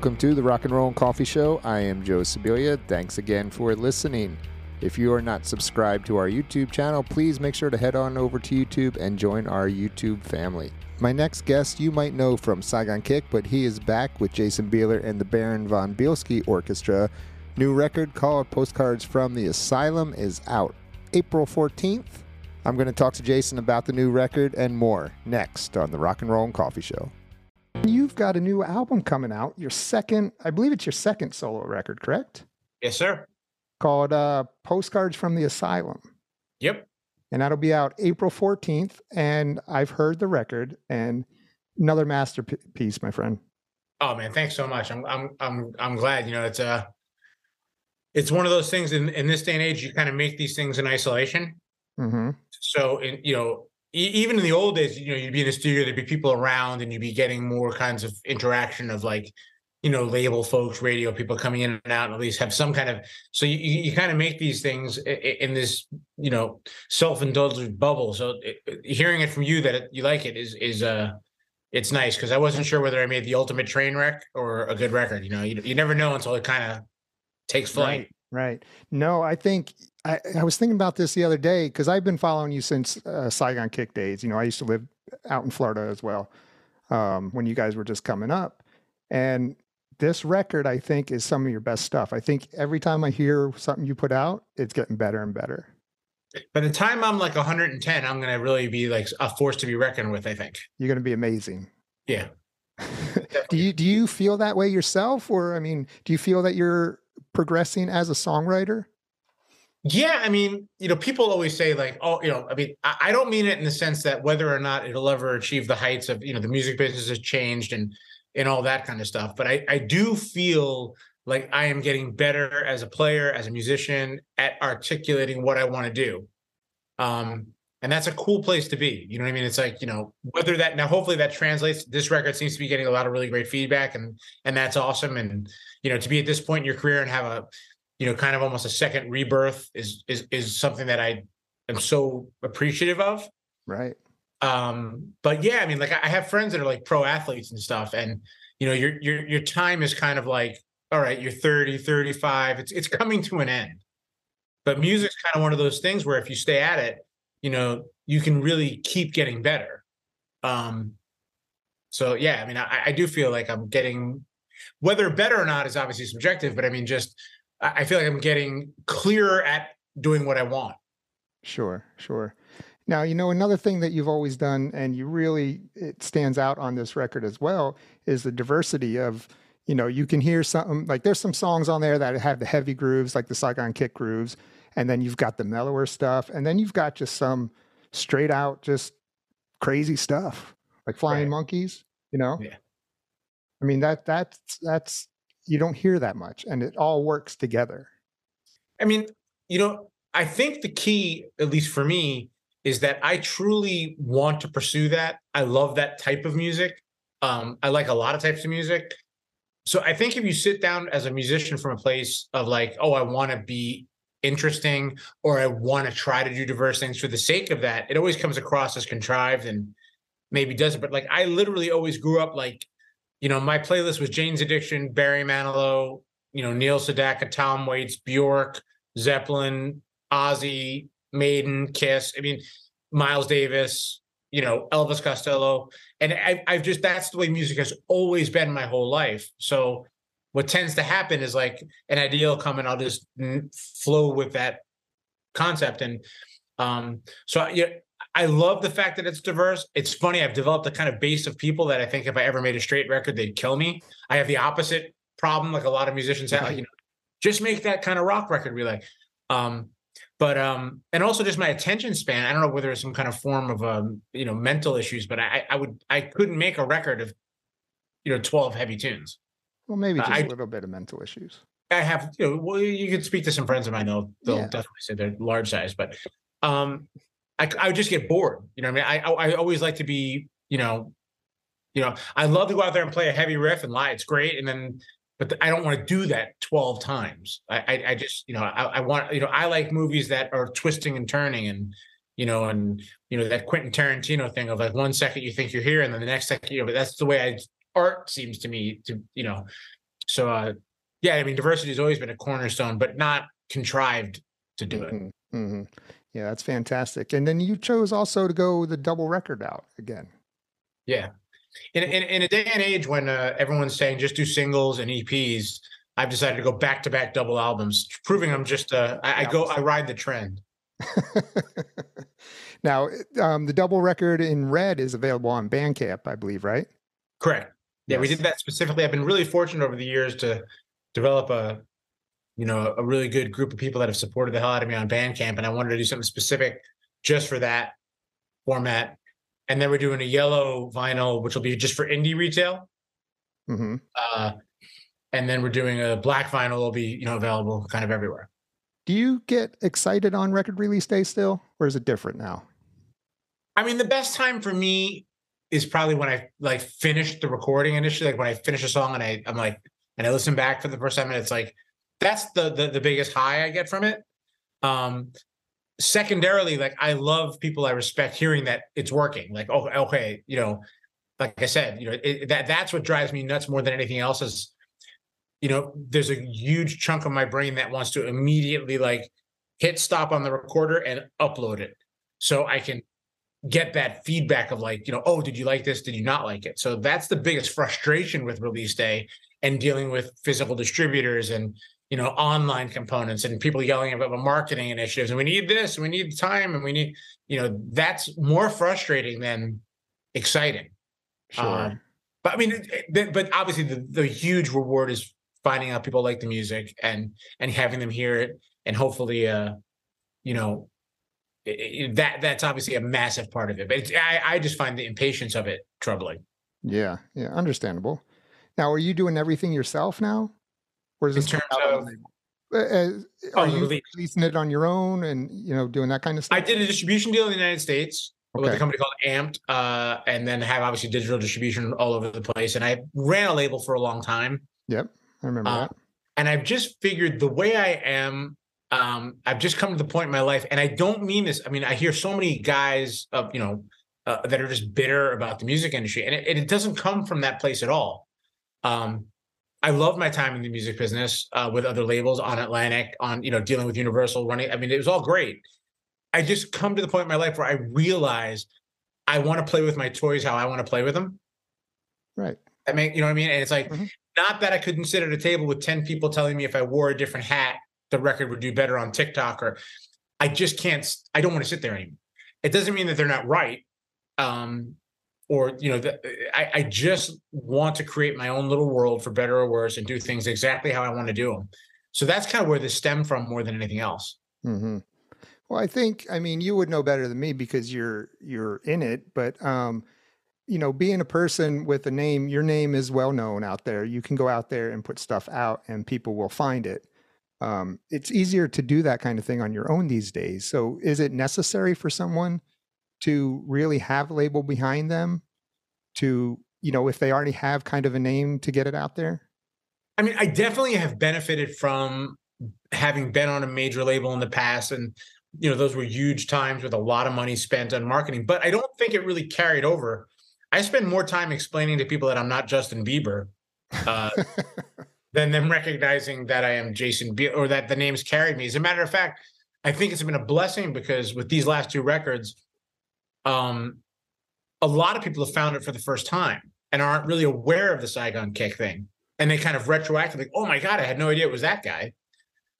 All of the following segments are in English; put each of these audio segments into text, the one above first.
Welcome to the Rock and Roll and Coffee Show. I am Joe Sibilia. Thanks again for listening. If you are not subscribed to our YouTube channel, please make sure to head on over to YouTube and join our YouTube family. My next guest you might know from Saigon Kick, but he is back with Jason Bieler and the Baron von Bielski Orchestra. New record called Postcards from the Asylum is out April 14th. I'm going to talk to Jason about the new record and more next on the Rock and Roll and Coffee Show. You've got a new album coming out, your second, I believe it's your second solo record, correct? Yes, sir. Called uh, Postcards from the Asylum. Yep. And that'll be out April 14th. And I've heard the record and another masterpiece, my friend. Oh man, thanks so much. I'm I'm I'm I'm glad. You know, it's uh it's one of those things in, in this day and age, you kind of make these things in isolation. Mm-hmm. So, in, you know, even in the old days, you know, you'd be in a studio, there'd be people around, and you'd be getting more kinds of interaction of like, you know, label folks, radio people coming in and out, and at least have some kind of. So you you kind of make these things in this, you know, self indulgent bubble. So hearing it from you that you like it is is uh it's nice because I wasn't sure whether I made the ultimate train wreck or a good record. You know, you you never know until it kind of takes flight. Right, right. No, I think I, I was thinking about this the other day because I've been following you since uh, Saigon Kick days. You know, I used to live out in Florida as well um, when you guys were just coming up. And this record, I think, is some of your best stuff. I think every time I hear something you put out, it's getting better and better. By the time I'm like 110, I'm going to really be like a force to be reckoned with. I think you're going to be amazing. Yeah. do you do you feel that way yourself, or I mean, do you feel that you're progressing as a songwriter? Yeah, I mean, you know, people always say like, oh, you know, I mean, I, I, don't mean it in the sense that whether or not it'll ever achieve the heights of, you know, the music business has changed and and all that kind of stuff. But I I do feel like I am getting better as a player, as a musician, at articulating what I want to do. Um, and that's a cool place to be. You know what I mean? It's like, you know, whether that now hopefully that translates. This record seems to be getting a lot of really great feedback and and that's awesome. And you know, to be at this point in your career and have a, you know, kind of almost a second rebirth is is is something that I am so appreciative of. Right. Um, but yeah, I mean, like I have friends that are like pro athletes and stuff, and you know, your your your time is kind of like, all right, you're 30, 35, it's it's coming to an end. But music's kind of one of those things where if you stay at it, you know, you can really keep getting better. Um, so yeah, I mean, I, I do feel like I'm getting whether better or not is obviously subjective, but I mean, just I feel like I'm getting clearer at doing what I want. Sure, sure. Now, you know, another thing that you've always done, and you really, it stands out on this record as well, is the diversity of, you know, you can hear some, like there's some songs on there that have the heavy grooves, like the Saigon Kick grooves, and then you've got the mellower stuff, and then you've got just some straight out, just crazy stuff, like Flying right. Monkeys, you know? Yeah. I mean that that's that's you don't hear that much, and it all works together. I mean, you know, I think the key, at least for me, is that I truly want to pursue that. I love that type of music. Um, I like a lot of types of music. So I think if you sit down as a musician from a place of like, oh, I want to be interesting or I want to try to do diverse things for the sake of that, it always comes across as contrived and maybe doesn't. But like I literally always grew up like you know, my playlist was Jane's Addiction, Barry Manilow, you know, Neil Sedaka, Tom Waits, Bjork, Zeppelin, Ozzy, Maiden, Kiss. I mean, Miles Davis, you know, Elvis Costello. And I, I've just, that's the way music has always been my whole life. So what tends to happen is like an idea will come and I'll just flow with that concept. And um, so yeah, I love the fact that it's diverse. It's funny. I've developed a kind of base of people that I think if I ever made a straight record, they'd kill me. I have the opposite problem, like a lot of musicians have. Like, you know, just make that kind of rock record we like. Um, but um, and also just my attention span. I don't know whether it's some kind of form of um, you know, mental issues, but I I would I couldn't make a record of you know 12 heavy tunes. Well, maybe just uh, a little bit of mental issues. I have, you know, well, you could speak to some friends of mine, they'll they'll yeah. definitely say they're large size, but um I, I would just get bored. You know, I mean, I, I always like to be, you know, you know, I love to go out there and play a heavy riff and lie. It's great, and then, but I don't want to do that twelve times. I, I, I just, you know, I, I, want, you know, I like movies that are twisting and turning, and you know, and you know that Quentin Tarantino thing of like one second you think you're here, and then the next second, you know, but that's the way I art seems to me to, you know, So uh, yeah, I mean, diversity has always been a cornerstone, but not contrived to do it. Mm-hmm. Yeah, that's fantastic. And then you chose also to go the double record out again. Yeah. In, in, in a day and age when uh, everyone's saying just do singles and EPs, I've decided to go back to back double albums, proving I'm just uh, I, I go I ride the trend. now, um, the double record in red is available on Bandcamp, I believe, right? Correct. Yeah, yes. we did that specifically. I've been really fortunate over the years to develop a you know a really good group of people that have supported the hell out of me on Bandcamp, and I wanted to do something specific just for that format. And then we're doing a yellow vinyl, which will be just for indie retail. Mm-hmm. Uh, and then we're doing a black vinyl will be you know available kind of everywhere. Do you get excited on record release day still, or is it different now? I mean, the best time for me is probably when I like finish the recording initially, like when I finish a song and I I'm like and I listen back for the first time and it's like that's the the, the biggest high I get from it. Um secondarily, like I love people I respect hearing that it's working. Like, oh, okay, you know, like I said, you know, it, that that's what drives me nuts more than anything else is you know, there's a huge chunk of my brain that wants to immediately like hit stop on the recorder and upload it so I can get that feedback of like, you know, oh, did you like this? Did you not like it? So that's the biggest frustration with release day and dealing with physical distributors and, you know, online components and people yelling about marketing initiatives. And we need this, and we need time, and we need, you know, that's more frustrating than exciting. Sure. Um, but I mean, but obviously the, the huge reward is finding out people like the music and and having them hear it and hopefully uh you know that that's obviously a massive part of it but I, I just find the impatience of it troubling yeah yeah understandable now are you doing everything yourself now is this in terms of uh are you release. releasing it on your own and you know doing that kind of stuff i did a distribution deal in the united states okay. with a company called amped uh, and then have obviously digital distribution all over the place and i ran a label for a long time yep I remember uh, that. And I've just figured the way I am, um, I've just come to the point in my life, and I don't mean this. I mean, I hear so many guys, of you know, uh, that are just bitter about the music industry, and it, it doesn't come from that place at all. Um, I love my time in the music business uh, with other labels on Atlantic, on you know, dealing with Universal, running. I mean, it was all great. I just come to the point in my life where I realize I want to play with my toys how I want to play with them. Right. I mean, you know what I mean? And it's like, mm-hmm. Not that I couldn't sit at a table with 10 people telling me if I wore a different hat, the record would do better on TikTok or I just can't, I don't want to sit there anymore. It doesn't mean that they're not right. Um, or, you know, the, I, I just want to create my own little world for better or worse and do things exactly how I want to do them. So that's kind of where this stem from more than anything else. Mm-hmm. Well, I think, I mean, you would know better than me because you're, you're in it, but, um, you know, being a person with a name, your name is well known out there. You can go out there and put stuff out and people will find it. Um, it's easier to do that kind of thing on your own these days. So is it necessary for someone to really have a label behind them to, you know, if they already have kind of a name to get it out there? I mean, I definitely have benefited from having been on a major label in the past and you know those were huge times with a lot of money spent on marketing but i don't think it really carried over I spend more time explaining to people that I'm not Justin Bieber uh, than them recognizing that I am Jason Bieler or that the names carried me. As a matter of fact, I think it's been a blessing because with these last two records, um, a lot of people have found it for the first time and aren't really aware of the Saigon Kick thing. And they kind of retroactively, oh my God, I had no idea it was that guy.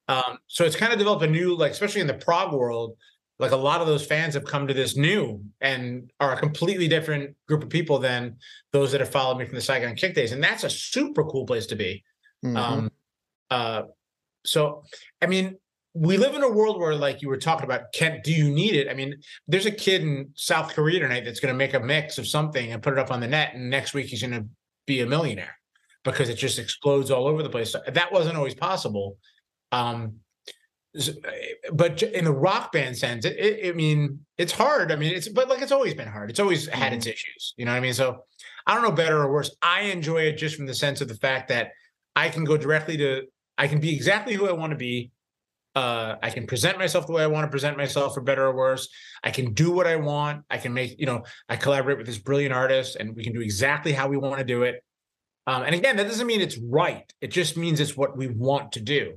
Um, so it's kind of developed a new, like, especially in the prog world, like a lot of those fans have come to this new and are a completely different group of people than those that have followed me from the Saigon Kick days, and that's a super cool place to be. Mm-hmm. Um, uh, so, I mean, we live in a world where, like you were talking about, Kent, do you need it? I mean, there's a kid in South Korea tonight that's going to make a mix of something and put it up on the net, and next week he's going to be a millionaire because it just explodes all over the place. That wasn't always possible. Um, but in the rock band sense, it, it, I mean, it's hard. I mean, it's but like it's always been hard. It's always had its mm-hmm. issues. You know what I mean? So I don't know better or worse. I enjoy it just from the sense of the fact that I can go directly to. I can be exactly who I want to be. Uh, I can present myself the way I want to present myself, for better or worse. I can do what I want. I can make, you know, I collaborate with this brilliant artist, and we can do exactly how we want to do it. Um, and again, that doesn't mean it's right. It just means it's what we want to do.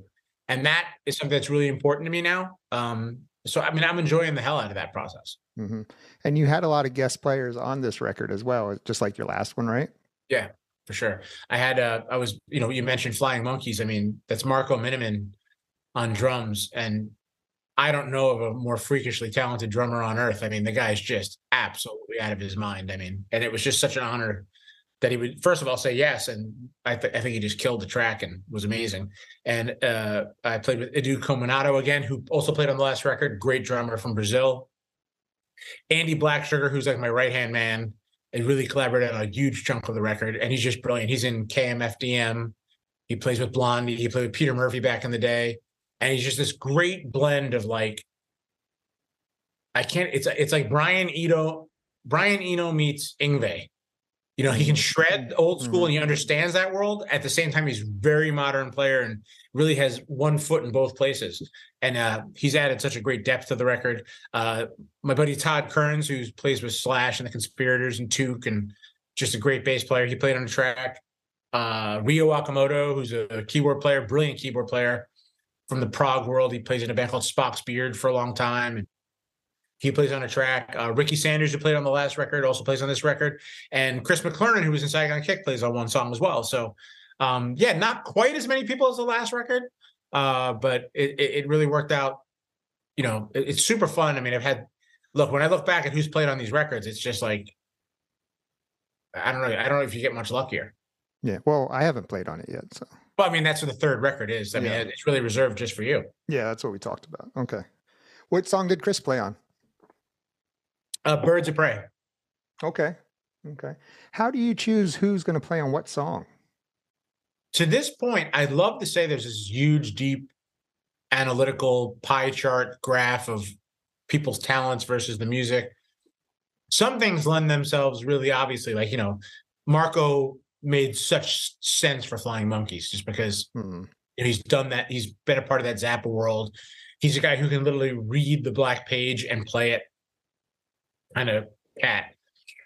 And that is something that's really important to me now. Um, so, I mean, I'm enjoying the hell out of that process. Mm-hmm. And you had a lot of guest players on this record as well, just like your last one, right? Yeah, for sure. I had, uh, I was, you know, you mentioned Flying Monkeys. I mean, that's Marco Minnemann on drums. And I don't know of a more freakishly talented drummer on earth. I mean, the guy's just absolutely out of his mind. I mean, and it was just such an honor that he would first of all say yes, and I, th- I think he just killed the track and was amazing. And uh, I played with Edu Cominato again, who also played on the last record. Great drummer from Brazil. Andy Blacksugar, who's like my right hand man, and really collaborated on a huge chunk of the record, and he's just brilliant. He's in KMFDM. He plays with Blondie. He played with Peter Murphy back in the day, and he's just this great blend of like. I can't. It's it's like Brian Eno. Brian Eno meets Yngwie you know, he can shred old school mm-hmm. and he understands that world. At the same time, he's very modern player and really has one foot in both places. And uh, he's added such a great depth to the record. Uh, my buddy Todd Kerns, who plays with Slash and the Conspirators and Toque, and just a great bass player. He played on the track. Uh, Ryo Okumoto, who's a keyboard player, brilliant keyboard player from the prog world. He plays in a band called Spock's Beard for a long time. He plays on a track. Uh, Ricky Sanders, who played on the last record, also plays on this record, and Chris McLernon, who was in Saigon Kick, plays on one song as well. So, um, yeah, not quite as many people as the last record, uh, but it, it, really worked out. You know, it, it's super fun. I mean, I've had look when I look back at who's played on these records, it's just like I don't know. I don't know if you get much luck here. Yeah, well, I haven't played on it yet, so. Well, I mean, that's what the third record is. I yeah. mean, it's really reserved just for you. Yeah, that's what we talked about. Okay. What song did Chris play on? Uh, Birds of Prey. Okay. Okay. How do you choose who's going to play on what song? To this point, I'd love to say there's this huge, deep analytical pie chart graph of people's talents versus the music. Some things lend themselves really obviously, like, you know, Marco made such sense for Flying Monkeys just because mm-hmm. you know, he's done that. He's been a part of that Zappa world. He's a guy who can literally read the black page and play it kind of cat.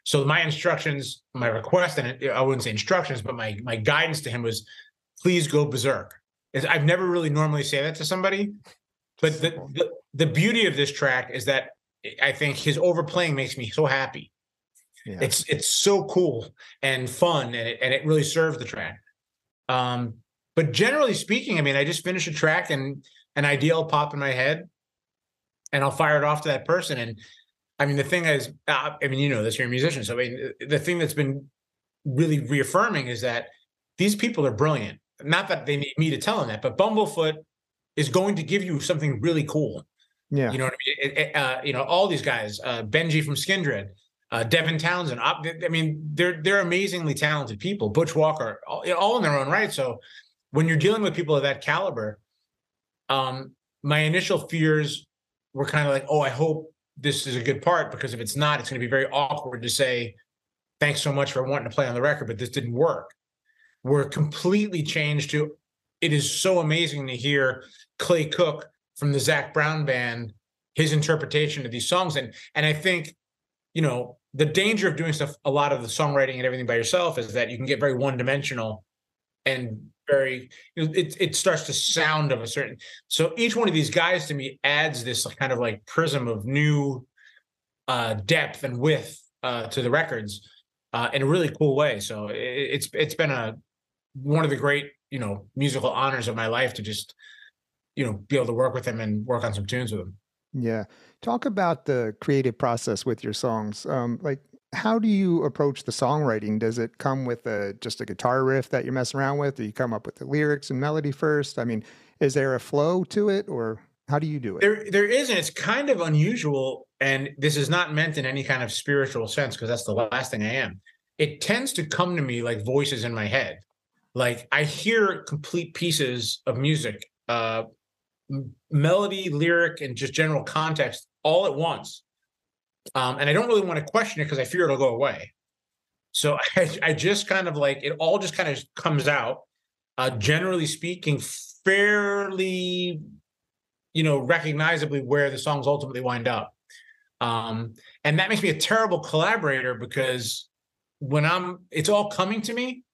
So my instructions, my request, and I wouldn't say instructions, but my my guidance to him was, please go berserk. I've never really normally say that to somebody, but the, the the beauty of this track is that I think his overplaying makes me so happy. Yeah. It's it's so cool and fun, and it and it really serves the track. Um, but generally speaking, I mean, I just finish a track and an idea will pop in my head, and I'll fire it off to that person, and I mean, the thing is, uh, I mean, you know this, you're a musician. So, I mean, the thing that's been really reaffirming is that these people are brilliant. Not that they need me to tell them that, but Bumblefoot is going to give you something really cool. Yeah. You know what I mean? It, it, uh, you know, all these guys, uh, Benji from Skindred, uh, Devin Townsend. I mean, they're they're amazingly talented people. Butch Walker, all, all in their own right. So when you're dealing with people of that caliber, um, my initial fears were kind of like, oh, I hope this is a good part because if it's not, it's going to be very awkward to say, thanks so much for wanting to play on the record, but this didn't work. We're completely changed to it is so amazing to hear Clay Cook from the Zac Brown band, his interpretation of these songs. And and I think, you know, the danger of doing stuff, a lot of the songwriting and everything by yourself is that you can get very one-dimensional and very it, it starts to sound of a certain so each one of these guys to me adds this kind of like prism of new uh depth and width uh to the records uh in a really cool way. So it, it's it's been a one of the great you know musical honors of my life to just you know be able to work with them and work on some tunes with them yeah talk about the creative process with your songs um like how do you approach the songwriting? Does it come with a just a guitar riff that you're messing around with? Do you come up with the lyrics and melody first? I mean, is there a flow to it, or how do you do it? There, there isn't. It's kind of unusual, and this is not meant in any kind of spiritual sense because that's the last thing I am. It tends to come to me like voices in my head. Like I hear complete pieces of music, uh, melody, lyric, and just general context all at once um, and I don't really want to question it because I fear it'll go away. So I, I, just kind of like it all just kind of comes out. Uh, generally speaking, fairly, you know, recognizably where the songs ultimately wind up. Um, and that makes me a terrible collaborator because when I'm, it's all coming to me.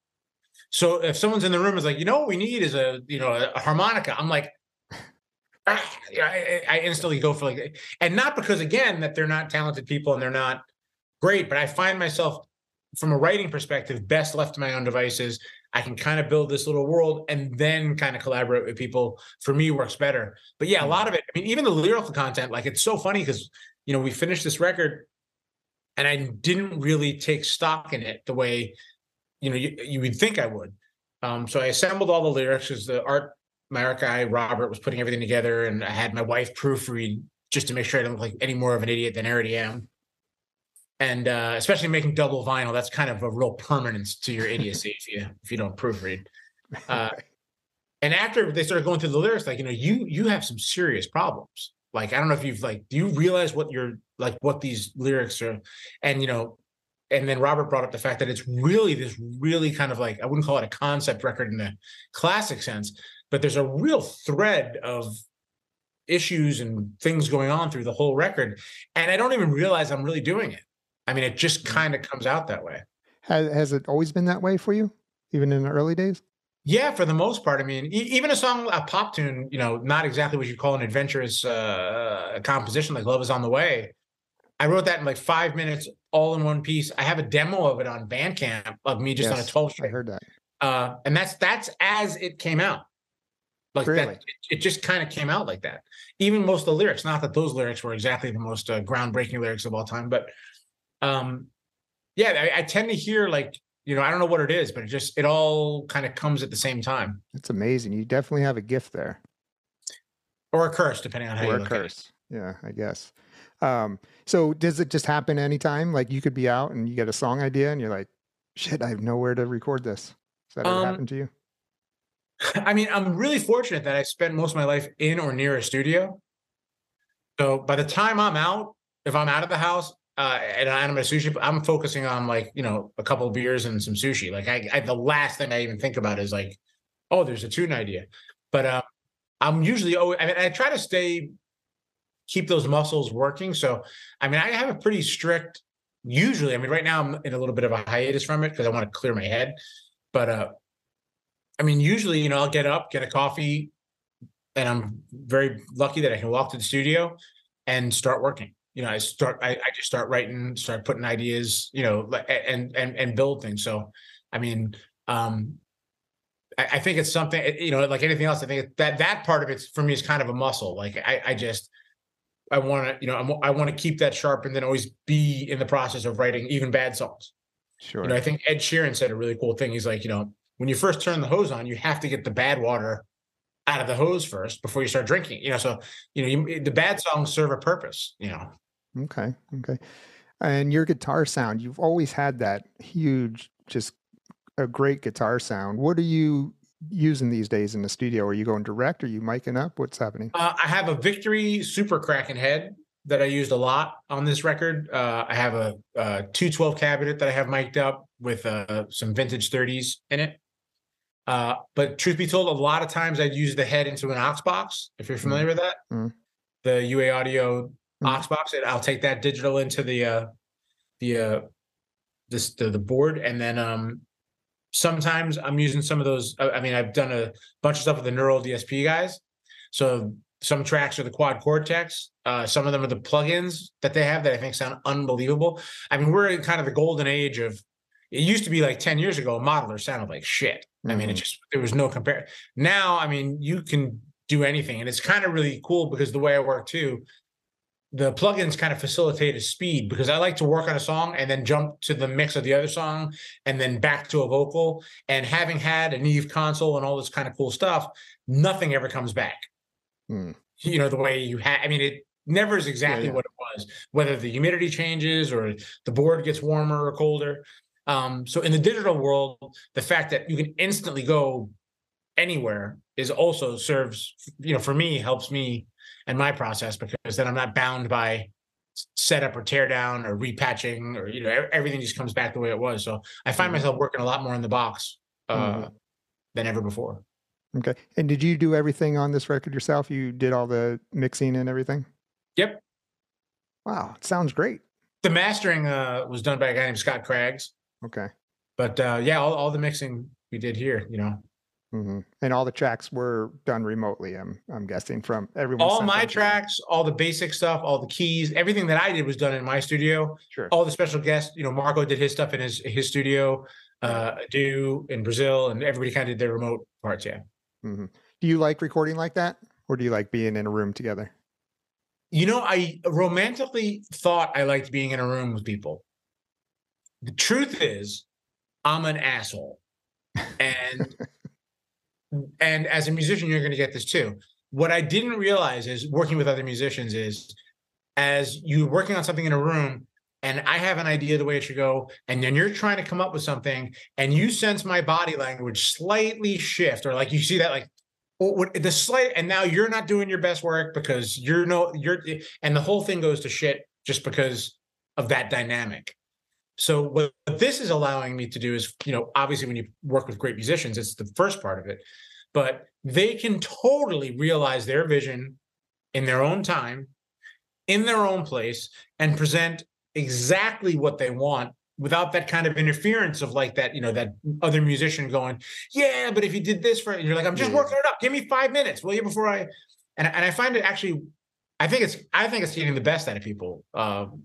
So if someone's in the room is like, you know what we need is a you know a harmonica, I'm like, I, I instantly go for like, and not because again that they're not talented people and they're not great, but I find myself from a writing perspective best left to my own devices. I can kind of build this little world and then kind of collaborate with people. For me, works better. But yeah, a lot of it. I mean, even the lyrical content, like it's so funny because you know we finished this record, and I didn't really take stock in it the way you know you, you would think I would. Um, so I assembled all the lyrics as the art my guy Robert was putting everything together, and I had my wife proofread just to make sure I don't look like any more of an idiot than I already am and uh, especially making double vinyl, that's kind of a real permanence to your idiocy if you if you don't proofread. Uh, and after they started going through the lyrics, like you know, you you have some serious problems. Like I don't know if you've like, do you realize what you're like what these lyrics are, and you know, and then Robert brought up the fact that it's really this really kind of like I wouldn't call it a concept record in the classic sense, but there's a real thread of issues and things going on through the whole record, and I don't even realize I'm really doing it. I mean, it just Mm. kind of comes out that way. Has, has it always been that way for you, even in the early days? Yeah, for the most part. I mean, e- even a song, a pop tune, you know, not exactly what you call an adventurous uh, composition like "Love Is on the Way." I wrote that in like five minutes, all in one piece. I have a demo of it on Bandcamp of me just on a Yes, twelve I heard that. uh, and that's that's as it came out. Like Really? that, it, it just kind of came out like that. Even most of the lyrics, not that those lyrics were exactly the most uh, groundbreaking lyrics of all time, but um, yeah, I, I tend to hear like you know, I don't know what it is, but it just it all kind of comes at the same time, It's amazing. You definitely have a gift there, or a curse, depending on how or you a look at it. curse. Yeah, I guess. Um, so does it just happen anytime? Like you could be out and you get a song idea, and you're like, "Shit, I have nowhere to record this." Has that ever Um, happened to you? I mean, I'm really fortunate that I spent most of my life in or near a studio. So by the time I'm out, if I'm out of the house uh, and I'm at a sushi, I'm focusing on like you know a couple beers and some sushi. Like I, I the last thing I even think about is like, oh, there's a tune idea. But uh, I'm usually always. I mean, I try to stay keep those muscles working. So I mean, I have a pretty strict. Usually, I mean, right now I'm in a little bit of a hiatus from it because I want to clear my head. But uh, I mean, usually, you know, I'll get up, get a coffee, and I'm very lucky that I can walk to the studio and start working. You know, I start, I, I just start writing, start putting ideas, you know, and and and build things. So, I mean, um, I, I think it's something, you know, like anything else. I think that that part of it for me is kind of a muscle. Like I, I just, I want to, you know, I'm, I want to keep that sharp and then always be in the process of writing even bad songs. Sure. You know, I think Ed Sheeran said a really cool thing. He's like, you know, when you first turn the hose on, you have to get the bad water out of the hose first before you start drinking. You know, so you know, you, the bad songs serve a purpose. You know, Okay. Okay. And your guitar sound, you've always had that huge, just a great guitar sound. What are you using these days in the studio? Are you going direct? Are you miking up? What's happening? uh, I have a Victory Super Kraken head that I used a lot on this record. Uh, I have a, a 212 cabinet that I have mic'd up with uh, some vintage 30s in it. Uh, but truth be told, a lot of times I'd use the head into an OX box. If you're familiar with that, Mm. the UA Audio Mm. OX box, and I'll take that digital into the uh, the uh, this the, the board, and then um, sometimes I'm using some of those. I, I mean, I've done a bunch of stuff with the Neural DSP guys, so some tracks are the Quad Cortex. Uh, some of them are the plugins that they have that I think sound unbelievable. I mean, we're in kind of the golden age of. It used to be like ten years ago, a modeler sounded like shit. I mean, it Mhm. just there was no compare. Now, I mean, you can do anything, and it's kind of really cool because the way I work too, the plugins kind of facilitate a speed because I like to work on a song and then jump to the mix of the other song and then back to a vocal. And having had an Neve console and all this kind of cool stuff, nothing ever comes back. Hmm. You know, the way you have, I mean, it never is exactly yeah. what it was, whether the humidity changes or the board gets warmer or colder. Um, so in the digital world, the fact that you can instantly go anywhere is also serves, you know, for me, helps me and my process because then I'm not bound by setup or tear down or repatching or you know everything just comes back the way it was. So I find Mhm. myself working a lot more in the box uh, Mhm. than ever before. Okay. And did you do everything on this record yourself? You did all the mixing and everything? Yep. Wow. It sounds great. The mastering uh, was done by a guy named Scott Craggs, Okay. but uh, yeah, all, all the mixing we did here. You know, hmm And all the tracks were done remotely. I'm I'm guessing from everyone. all my them to you. tracks, all the basic stuff, all the keys, everything that I did was done in my studio. Sure. All the special guests, you know, Marco did his stuff in his his studio. Uh, do in Brazil, and everybody kind of did their remote parts. Yeah. hmm Do you like recording like that, or do you like being in a room together? You know, I romantically thought I liked being in a room with people. The truth is, I'm an asshole. And and as a musician, you're going to get this too. What I didn't realize is working with other musicians is as you're working on something in a room and I have an idea the way it should go, and then you're trying to come up with something, and you sense my body language slightly shift, or like you see that like oh, what- the slight, and now you're not doing your best work because you're no you're and the whole thing goes to shit just because of that dynamic. So what this is allowing me to do is, you know, obviously when you work with great musicians, it's the first part of it, but they can totally realize their vision in their own time, in their own place, and present exactly what they want without that kind of interference of like that, you know, that other musician going, yeah, but if you did this for, and you're like, I'm just Yeah. working it up. Give me five minutes, will you? Before I, and and I find it actually, I think it's, I think it's getting the best out of people, um,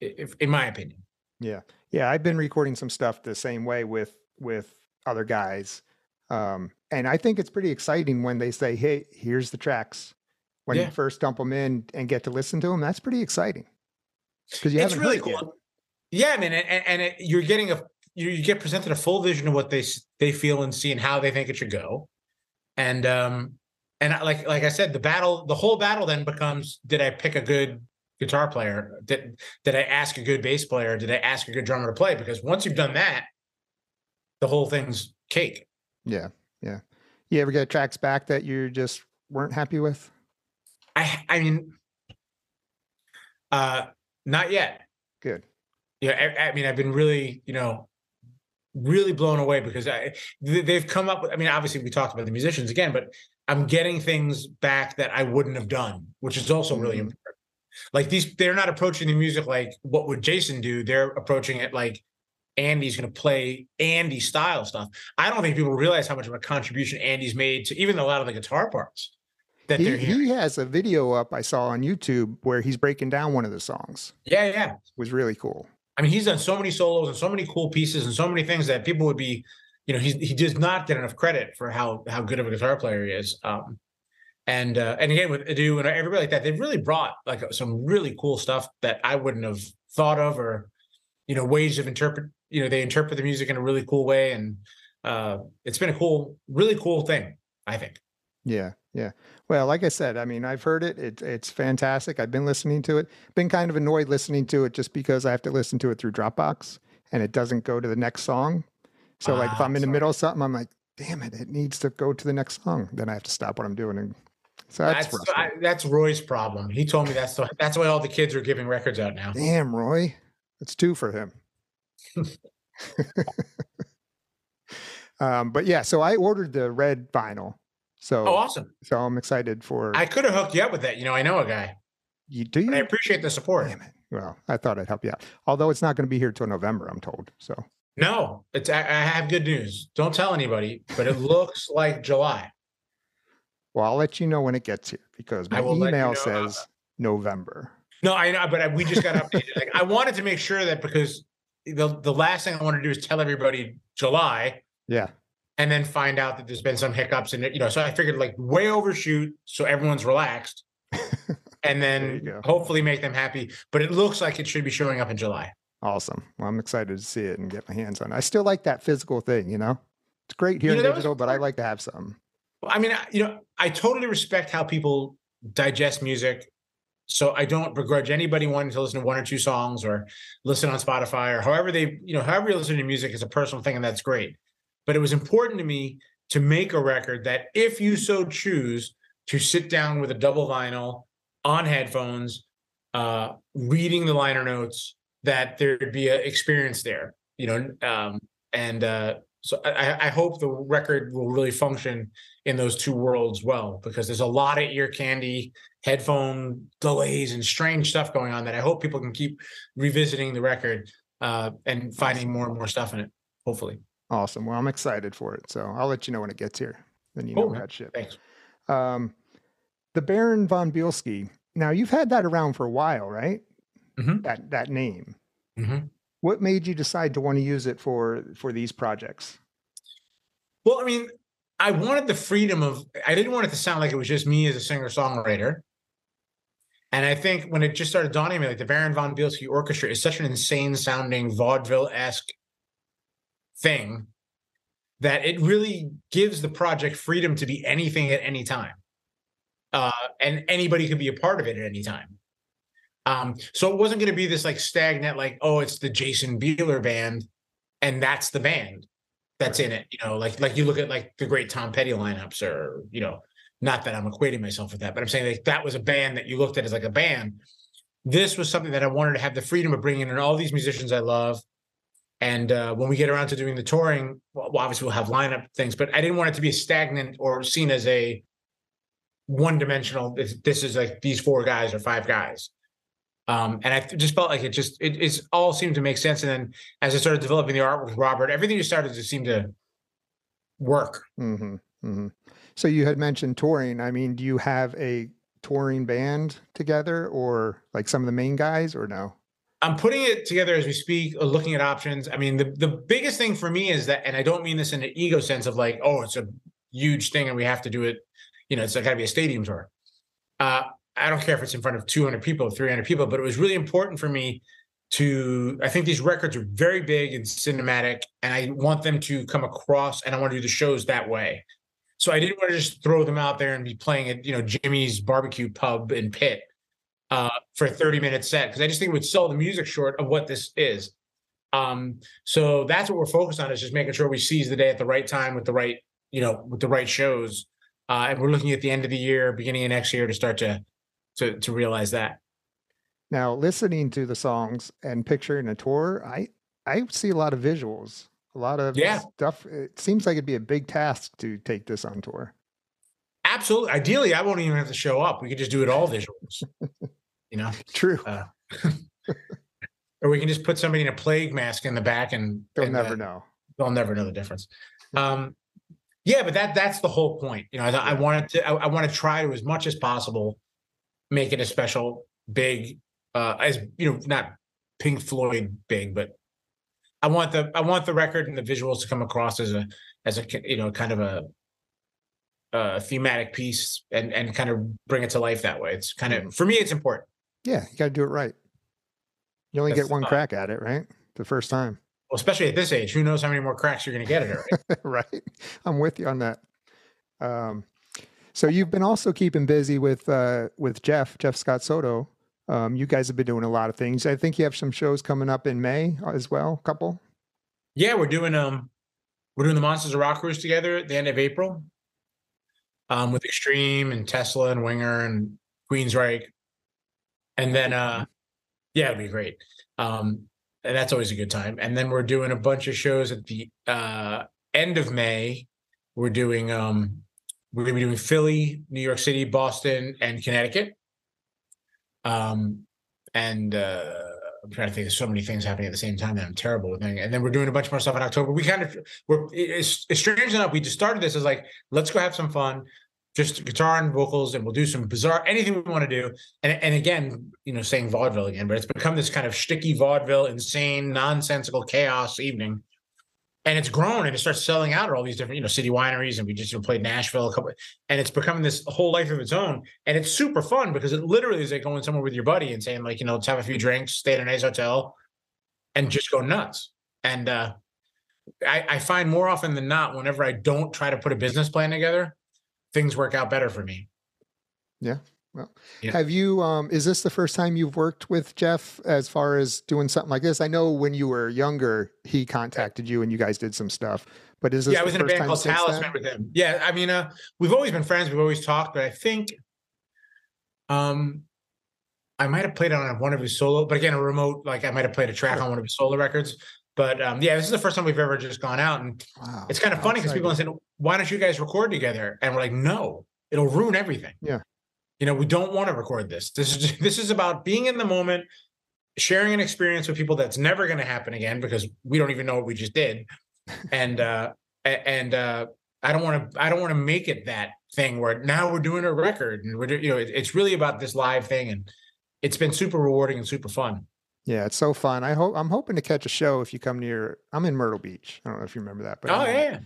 if, in my opinion. Yeah. Yeah, I've been recording some stuff the same way with with other guys. Um, and I think it's pretty exciting when they say, "Hey, here's the tracks." When Yeah. you first dump them in and get to listen to them, that's pretty exciting. Because you it's haven't really heard it yet. cool. Yeah, I mean, and, and and it, you're getting a you, you get presented a full vision of what they they feel and see and how they think it should go, and um and like like I said, the battle, the whole battle then becomes: Did I pick a good guitar player? Did did I ask a good bass player? Did I ask a good drummer to play? Because once you've done that, the whole thing's cake. Yeah, yeah. You ever get tracks back that you just weren't happy with? I I mean, uh, not yet. Good. Yeah, I, I mean, I've been really, you know, really blown away because I they- they've come up with. I mean, obviously we talked about the musicians again, but I'm getting things back that I wouldn't have done, which is also really Mhm. important. Like these, they're not approaching the music like what would Jason do. They're approaching it like Andy's going to play Andy style stuff. I don't think people realize how much of a contribution Andy's made to even a lot of the guitar parts that He, they're hearing. he has a video up I saw on YouTube where he's breaking down one of the songs. yeah, yeah. It was really cool. I mean, he's done so many solos and so many cool pieces and so many things that people would be, you know, he's he does not get enough credit for how how good of a guitar player he is. Um, and uh, and again with Edu and everybody like that, they've really brought like some really cool stuff that I wouldn't have thought of, or you know, ways of interpret. You know, they interpret the music in a really cool way, and uh, it's been a cool, really cool thing. I think. Yeah, yeah. Well, like I said, I mean, I've heard it. it. It's fantastic. I've been listening to it. Been kind of annoyed listening to it just because I have to listen to it through Dropbox and it doesn't go to the next song. So, like, if Ah, I'm in the middle of something, I'm like, damn it, it needs to go to the next song. Then I have to stop what I'm doing. And so that's, That's I, that's Roy's problem. He told me that's the, that's why all the kids are giving records out now. Damn, Roy. It's two for him. um, but yeah, so I ordered the red vinyl. So, Oh, awesome! so I'm excited for I could have hooked you up with that. You know, I know a guy. you. Do you? I appreciate the support. Damn it. Well, I thought I'd help you out. Although it's not going to be here till November, I'm told. So No, it's I, I have good news. Don't tell anybody, but it looks like July. Well, I'll let you know when it gets here because my let you email know about says November. No, I know, but we just got updated. like I wanted to make sure that because the the last thing I want to do is tell everybody July Yeah. and then find out that there's been some hiccups and you know. So I figured like way overshoot so everyone's relaxed, and then hopefully make them happy. But it looks like it should be showing up in July. Awesome. Well, I'm excited to see it and get my hands on it. I still like that physical thing, you know? It's great here You know, in was digital, but I like to have some. I mean, you know, I totally respect how people digest music. So I don't begrudge anybody wanting to listen to one or two songs or listen on Spotify or however they, you know, however you listen to music is a personal thing and that's great. But it was important to me to make a record that if you so choose to sit down with a double vinyl on headphones, uh, reading the liner notes, that there'd be an experience there, you know, um, and uh, so I, I hope the record will really function in those two worlds well because there's a lot of ear candy, headphone delays, and strange stuff going on that I hope people can keep revisiting the record uh, and finding more and more stuff in it. Hopefully, Awesome. Well, I'm excited for it. So I'll let you know when it gets here. Then you Cool, know that shit. Thanks. Um, the Baron von Bielski. Now you've had that around for a while, right? Mhm. That that name. Mhm. What made you decide to want to use it for for these projects? Well, I mean, I wanted the freedom of. I didn't want it to sound like it was just me as a singer songwriter. And I think when it just started dawning on me, like the Baron von Bielski Orchestra is such an insane sounding vaudeville esque thing that it really gives the project freedom to be anything at any time. Uh, and anybody could be a part of it at any time. Um, so it wasn't going to be this like stagnant, like, oh, it's the Jason Bieler band, and that's the band that's in it. You know, like like you look at like the great Tom Petty lineups, or you know, not that I'm equating myself with that, but I'm saying like that was a band that you looked at as like a band. This was something that I wanted to have the freedom of bringing in all these musicians I love. And uh, when we get around to doing the touring, well, obviously we'll have lineup things, but I didn't want it to be stagnant or seen as a one-dimensional. This, this is like these four guys or five guys. Um, and I just felt like it just it it's all seemed to make sense. And then as I started developing the art with Robert, everything just started to seem to work. hmm hmm So you had mentioned touring. I mean, do you have a touring band together, or like some of the main guys, or no? I'm putting it together as we speak, uh, looking at options. I mean, the, the biggest thing for me is that, and I don't mean this in an ego sense of like, oh, it's a huge thing and we have to do it. You know, it's got to be a stadium tour. Uh, I don't care if it's in front of 200 people, 300 people, but it was really important for me to. I think these records are very big and cinematic, and I want them to come across, and I want to do the shows that way. So I didn't want to just throw them out there and be playing at you know Jimmy's barbecue pub in Pitt uh, for a 30 minute set because I just think it would sell the music short of what this is. Um, so that's what we're focused on is just making sure we seize the day at the right time with the right, you know, with the right shows. Uh, and we're looking at the end of the year, beginning of next year to start to to to realize that. Now, listening to the songs and picturing a tour, I I see a lot of visuals, a lot of Yeah. stuff. It seems like it'd be a big task to take this on tour. Absolutely. Ideally, I won't even have to show up. We could just do it all visuals. you know, True. uh, or we can just put somebody in a plague mask in the back and They'll and, never uh, know. they'll never know the difference. Um, yeah, but that that's the whole point. You know, I, I wanted to I, I want to try to as much as possible make it a special, big, uh, as you know, not Pink Floyd big, but I want the I want the record and the visuals to come across as a as a you know kind of a a thematic piece and and kind of bring it to life that way. It's kind of for me, it's important. Yeah, you got to do it right. You only That's get one fine. crack at it, right? The first time. Well, especially at this age, who knows how many more cracks you're going to get at it. Right? right. I'm with you on that. Um, so you've been also keeping busy with uh, with Jeff, Jeff Scott Soto. Um, you guys have been doing a lot of things. I think you have some shows coming up in May as well. A couple. Yeah, we're doing um we're doing the Monsters of Rock cruise together at the end of April. Um with Extreme and Tesla and Winger and Queensryche. And then uh yeah, it'd be great. Um and that's always a good time. And then we're doing a bunch of shows at the uh end of May. We're doing um we're gonna be doing Philly, New York City, Boston, and Connecticut. Um and uh I'm trying to think. There's so many things happening at the same time that I'm terrible with. And then we're doing a bunch more stuff in October. We kind of we're it's, it's strange enough. We just started this as like let's go have some fun, just guitar and vocals, and we'll do some bizarre anything we want to do. And and again, you know, saying vaudeville again, but it's become this kind of shticky vaudeville, insane, nonsensical chaos evening. And it's grown and it starts selling out at all these different, you know, city wineries. And we just you know, played Nashville a couple, and it's becoming this whole life of its own. And it's super fun because it literally is like going somewhere with your buddy and saying, like, you know, let's have a few drinks, stay at a nice hotel, and just go nuts. And uh I, I find more often than not, whenever I don't try to put a business plan together, things work out better for me. Yeah. Have you? Um, is this the first time you've worked with Jeff as far as doing something like this? I know when you were younger, he contacted you and you guys did some stuff. But is this yeah, I was in a band called Talisman with him. Yeah, I mean, uh, we've always been friends. We've always talked, but I think, um, I might have played on one of his solo, but again, a remote. Like I might have played a track on one of his solo records. But um, yeah, this is the first time we've ever just gone out, and Wow, it's kind of funny because people exciting. say, "Why don't you guys record together?" And we're like, "No, it'll ruin everything." Yeah. You know, we don't want to record this. This is this is about being in the moment, sharing an experience with people that's never going to happen again because we don't even know what we just did, and uh, and uh, I don't want to I don't want to make it that thing where now we're doing a record and we're you know it, it's really about this live thing and it's been super rewarding and super fun. Yeah, it's so fun. I hope I'm hoping to catch a show if you come near. I'm in Myrtle Beach. I don't know if you remember that, but oh yeah,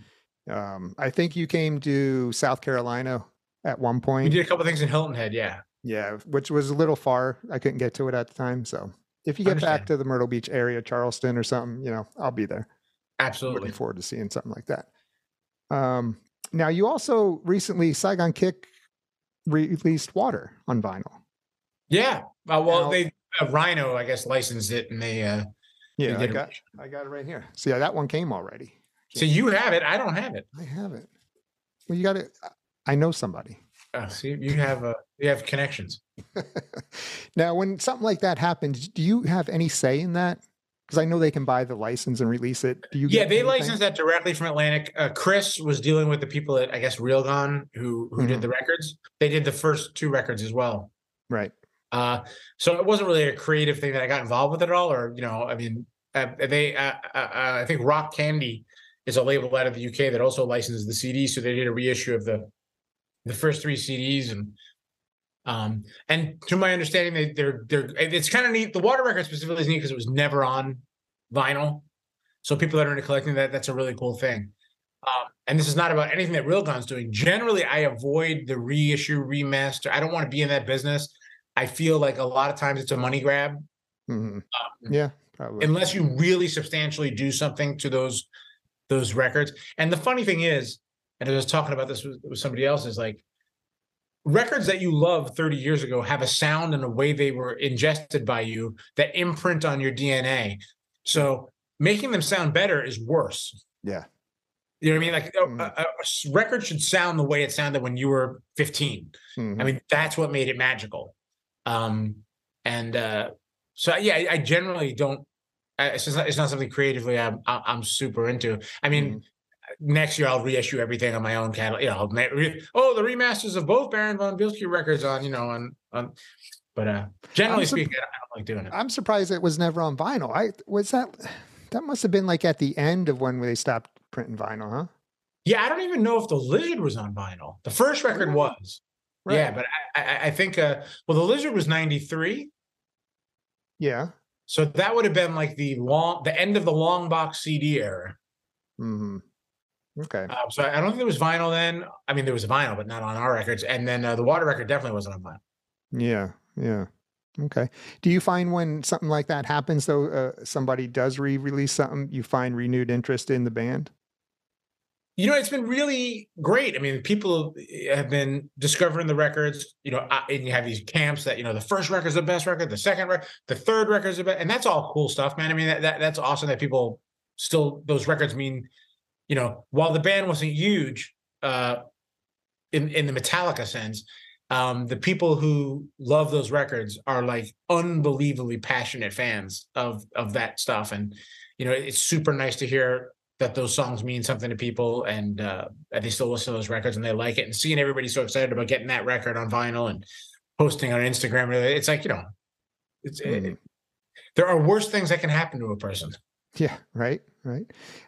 um, I think you came to South Carolina at one point. We did a couple things in Hilton Head, yeah. Yeah, which was a little far. I couldn't get to it at the time. So if you get back to the Myrtle Beach area, Charleston or something, you know, I'll be there. Absolutely. Looking forward to seeing something like that. Um, now you also recently Saigon Kick released Water on vinyl. Yeah. Uh, well, now, they uh, Rhino, I guess, licensed it, and they. uh Yeah, they I got it. I got it right here. So yeah, that one came already. So you have it. I don't have it. I have it. Well, you got it. I know somebody. Oh, see, you have uh, you have connections. now, when something like that happens, do you have any say in that? Because I know they can buy the license and release it. Do you? Yeah, they license that directly from Atlantic. Uh, Chris was dealing with the people at I guess Real Gone who who mm-hmm. did the records. They did the first two records as well. Right. Uh, so it wasn't really a creative thing that I got involved with at all, or you know, I mean, uh, they, uh, uh, uh I think Rock Candy is a label out of the UK that also licenses the CD, so they did a reissue of the the first three CDs, and um, and to my understanding, they, they're they're it's kind of neat. The Water record specifically is neat because it was never on vinyl, so people that are into collecting that, that's a really cool thing. Um, and this is not about anything that Real Gone's doing. Generally, I avoid the reissue, remaster. I don't want to be in that business. I feel like a lot of times it's a money grab. Mm-hmm. Um, yeah, probably. Unless you really substantially do something to those those records. And the funny thing is, and I was talking about this with, with somebody else, is like records that you love 30 years ago have a sound and a way they were ingested by you that imprint on your DNA. So making them sound better is worse. Yeah. You know what I mean? Like mm-hmm. a, a, record should sound the way it sounded when you were 15. Mm-hmm. I mean, that's what made it magical. Um, and uh, so yeah, I, I generally don't. It's just not, it's not something creatively I'm I'm super into. I mean, mm-hmm. Next year I'll reissue everything on my own catalog. You know, oh the remasters of both Baron von Bielski records on you know on on. But uh, generally speaking, I don't like doing it. I'm surprised it was never on vinyl. I was that that must have been like at the end of when they stopped printing vinyl, huh? Yeah, I don't even know if the Lizard was on vinyl. The first record was. Right. Yeah, but I, I, I think uh, well, the Lizard was ninety three. Yeah. So that would have been like the long, the end of the long box CD era. Hmm. Okay. Uh, so I don't think there was vinyl then. I mean, there was vinyl, but not on our records. And then uh, the Water record definitely wasn't on vinyl. Yeah. Yeah. Okay. Do you find when something like that happens, though, uh, somebody does re-release something, you find renewed interest in the band? You know, it's been really great. I mean, people have been discovering the records. You know, and you have these camps that you know the first record is the best record, the second record, the third record is the best, and that's all cool stuff, man. I mean, that, that that's awesome that people still those records mean. You know, while the band wasn't huge uh, in in the Metallica sense, um, the people who love those records are like unbelievably passionate fans of of that stuff, and you know, it's super nice to hear that those songs mean something to people and uh, they still listen to those records and they like it and seeing everybody so excited about getting that record on vinyl and posting on Instagram. It's like, you know, it's mm. it, there are worse things that can happen to a person. Yeah, right, right.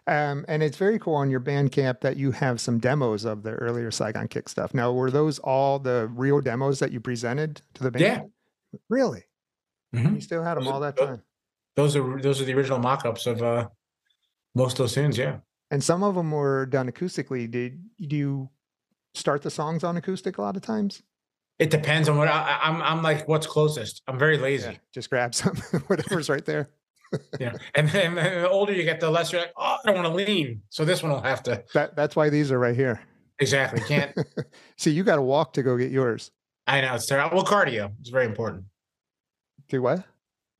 Um, and it's very cool on your Bandcamp that you have some demos of the earlier Saigon Kick stuff. Now, were those all the real demos that you presented to the band? Yeah. Really? Mm-hmm. You still had them all that time? Those are those are the original mock-ups of uh most of those tunes, yeah. And some of them were done acoustically. Did do you start the songs on acoustic a lot of times? It depends on what I, am I'm, I'm like, what's closest? I'm very lazy. Yeah, just grab some, whatever's right there. Yeah, and then the older you get, the less you're like, oh, I don't want to lean. So this one will have to. That that's why these are right here. Exactly. Can't see. You got to walk to go get yours. I know it's terrible. Well, cardio is very important. Do what?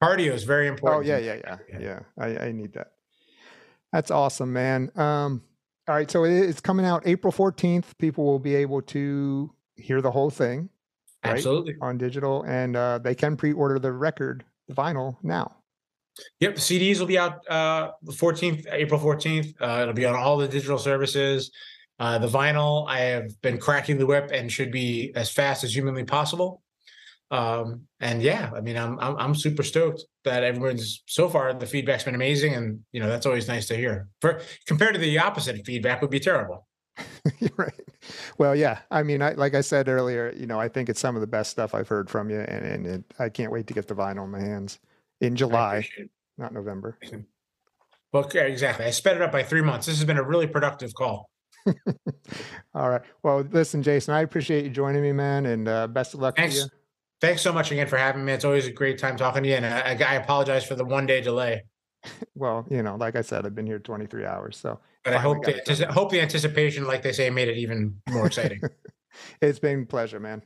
Cardio is very oh, important. Oh yeah, yeah, yeah, yeah. yeah. I, I need that. That's awesome, man. Um, all right, so it's coming out April 14th. People will be able to hear the whole thing. Right, Absolutely. On digital, and uh, they can pre order the record, the vinyl now. Yep, the CDs will be out uh, the 14th, April 14th. Uh, it'll be on all the digital services. Uh, the vinyl, I have been cracking the whip and should be as fast as humanly possible. Um, and yeah, I mean, I'm, I'm I'm super stoked that everyone's so far the feedback's been amazing, and you know that's always nice to hear. For compared to the opposite feedback would be terrible. right. Well, yeah. I mean, I, like I said earlier, you know, I think it's some of the best stuff I've heard from you, and, and it, I can't wait to get the vinyl in my hands in July, appreciate it. not November. Well, yeah, exactly. I sped it up by three months. This has been a really productive call. All right. Well, listen, Jason, I appreciate you joining me, man, and uh, best of luck to you. Thanks. Thanks so much again for having me. It's always a great time talking to you, and I, I apologize for the one day delay. Well, you know, like I said, I've been here 23 hours, so But I hope the, hope the anticipation, like they say, made it even more exciting. it's been a pleasure, man.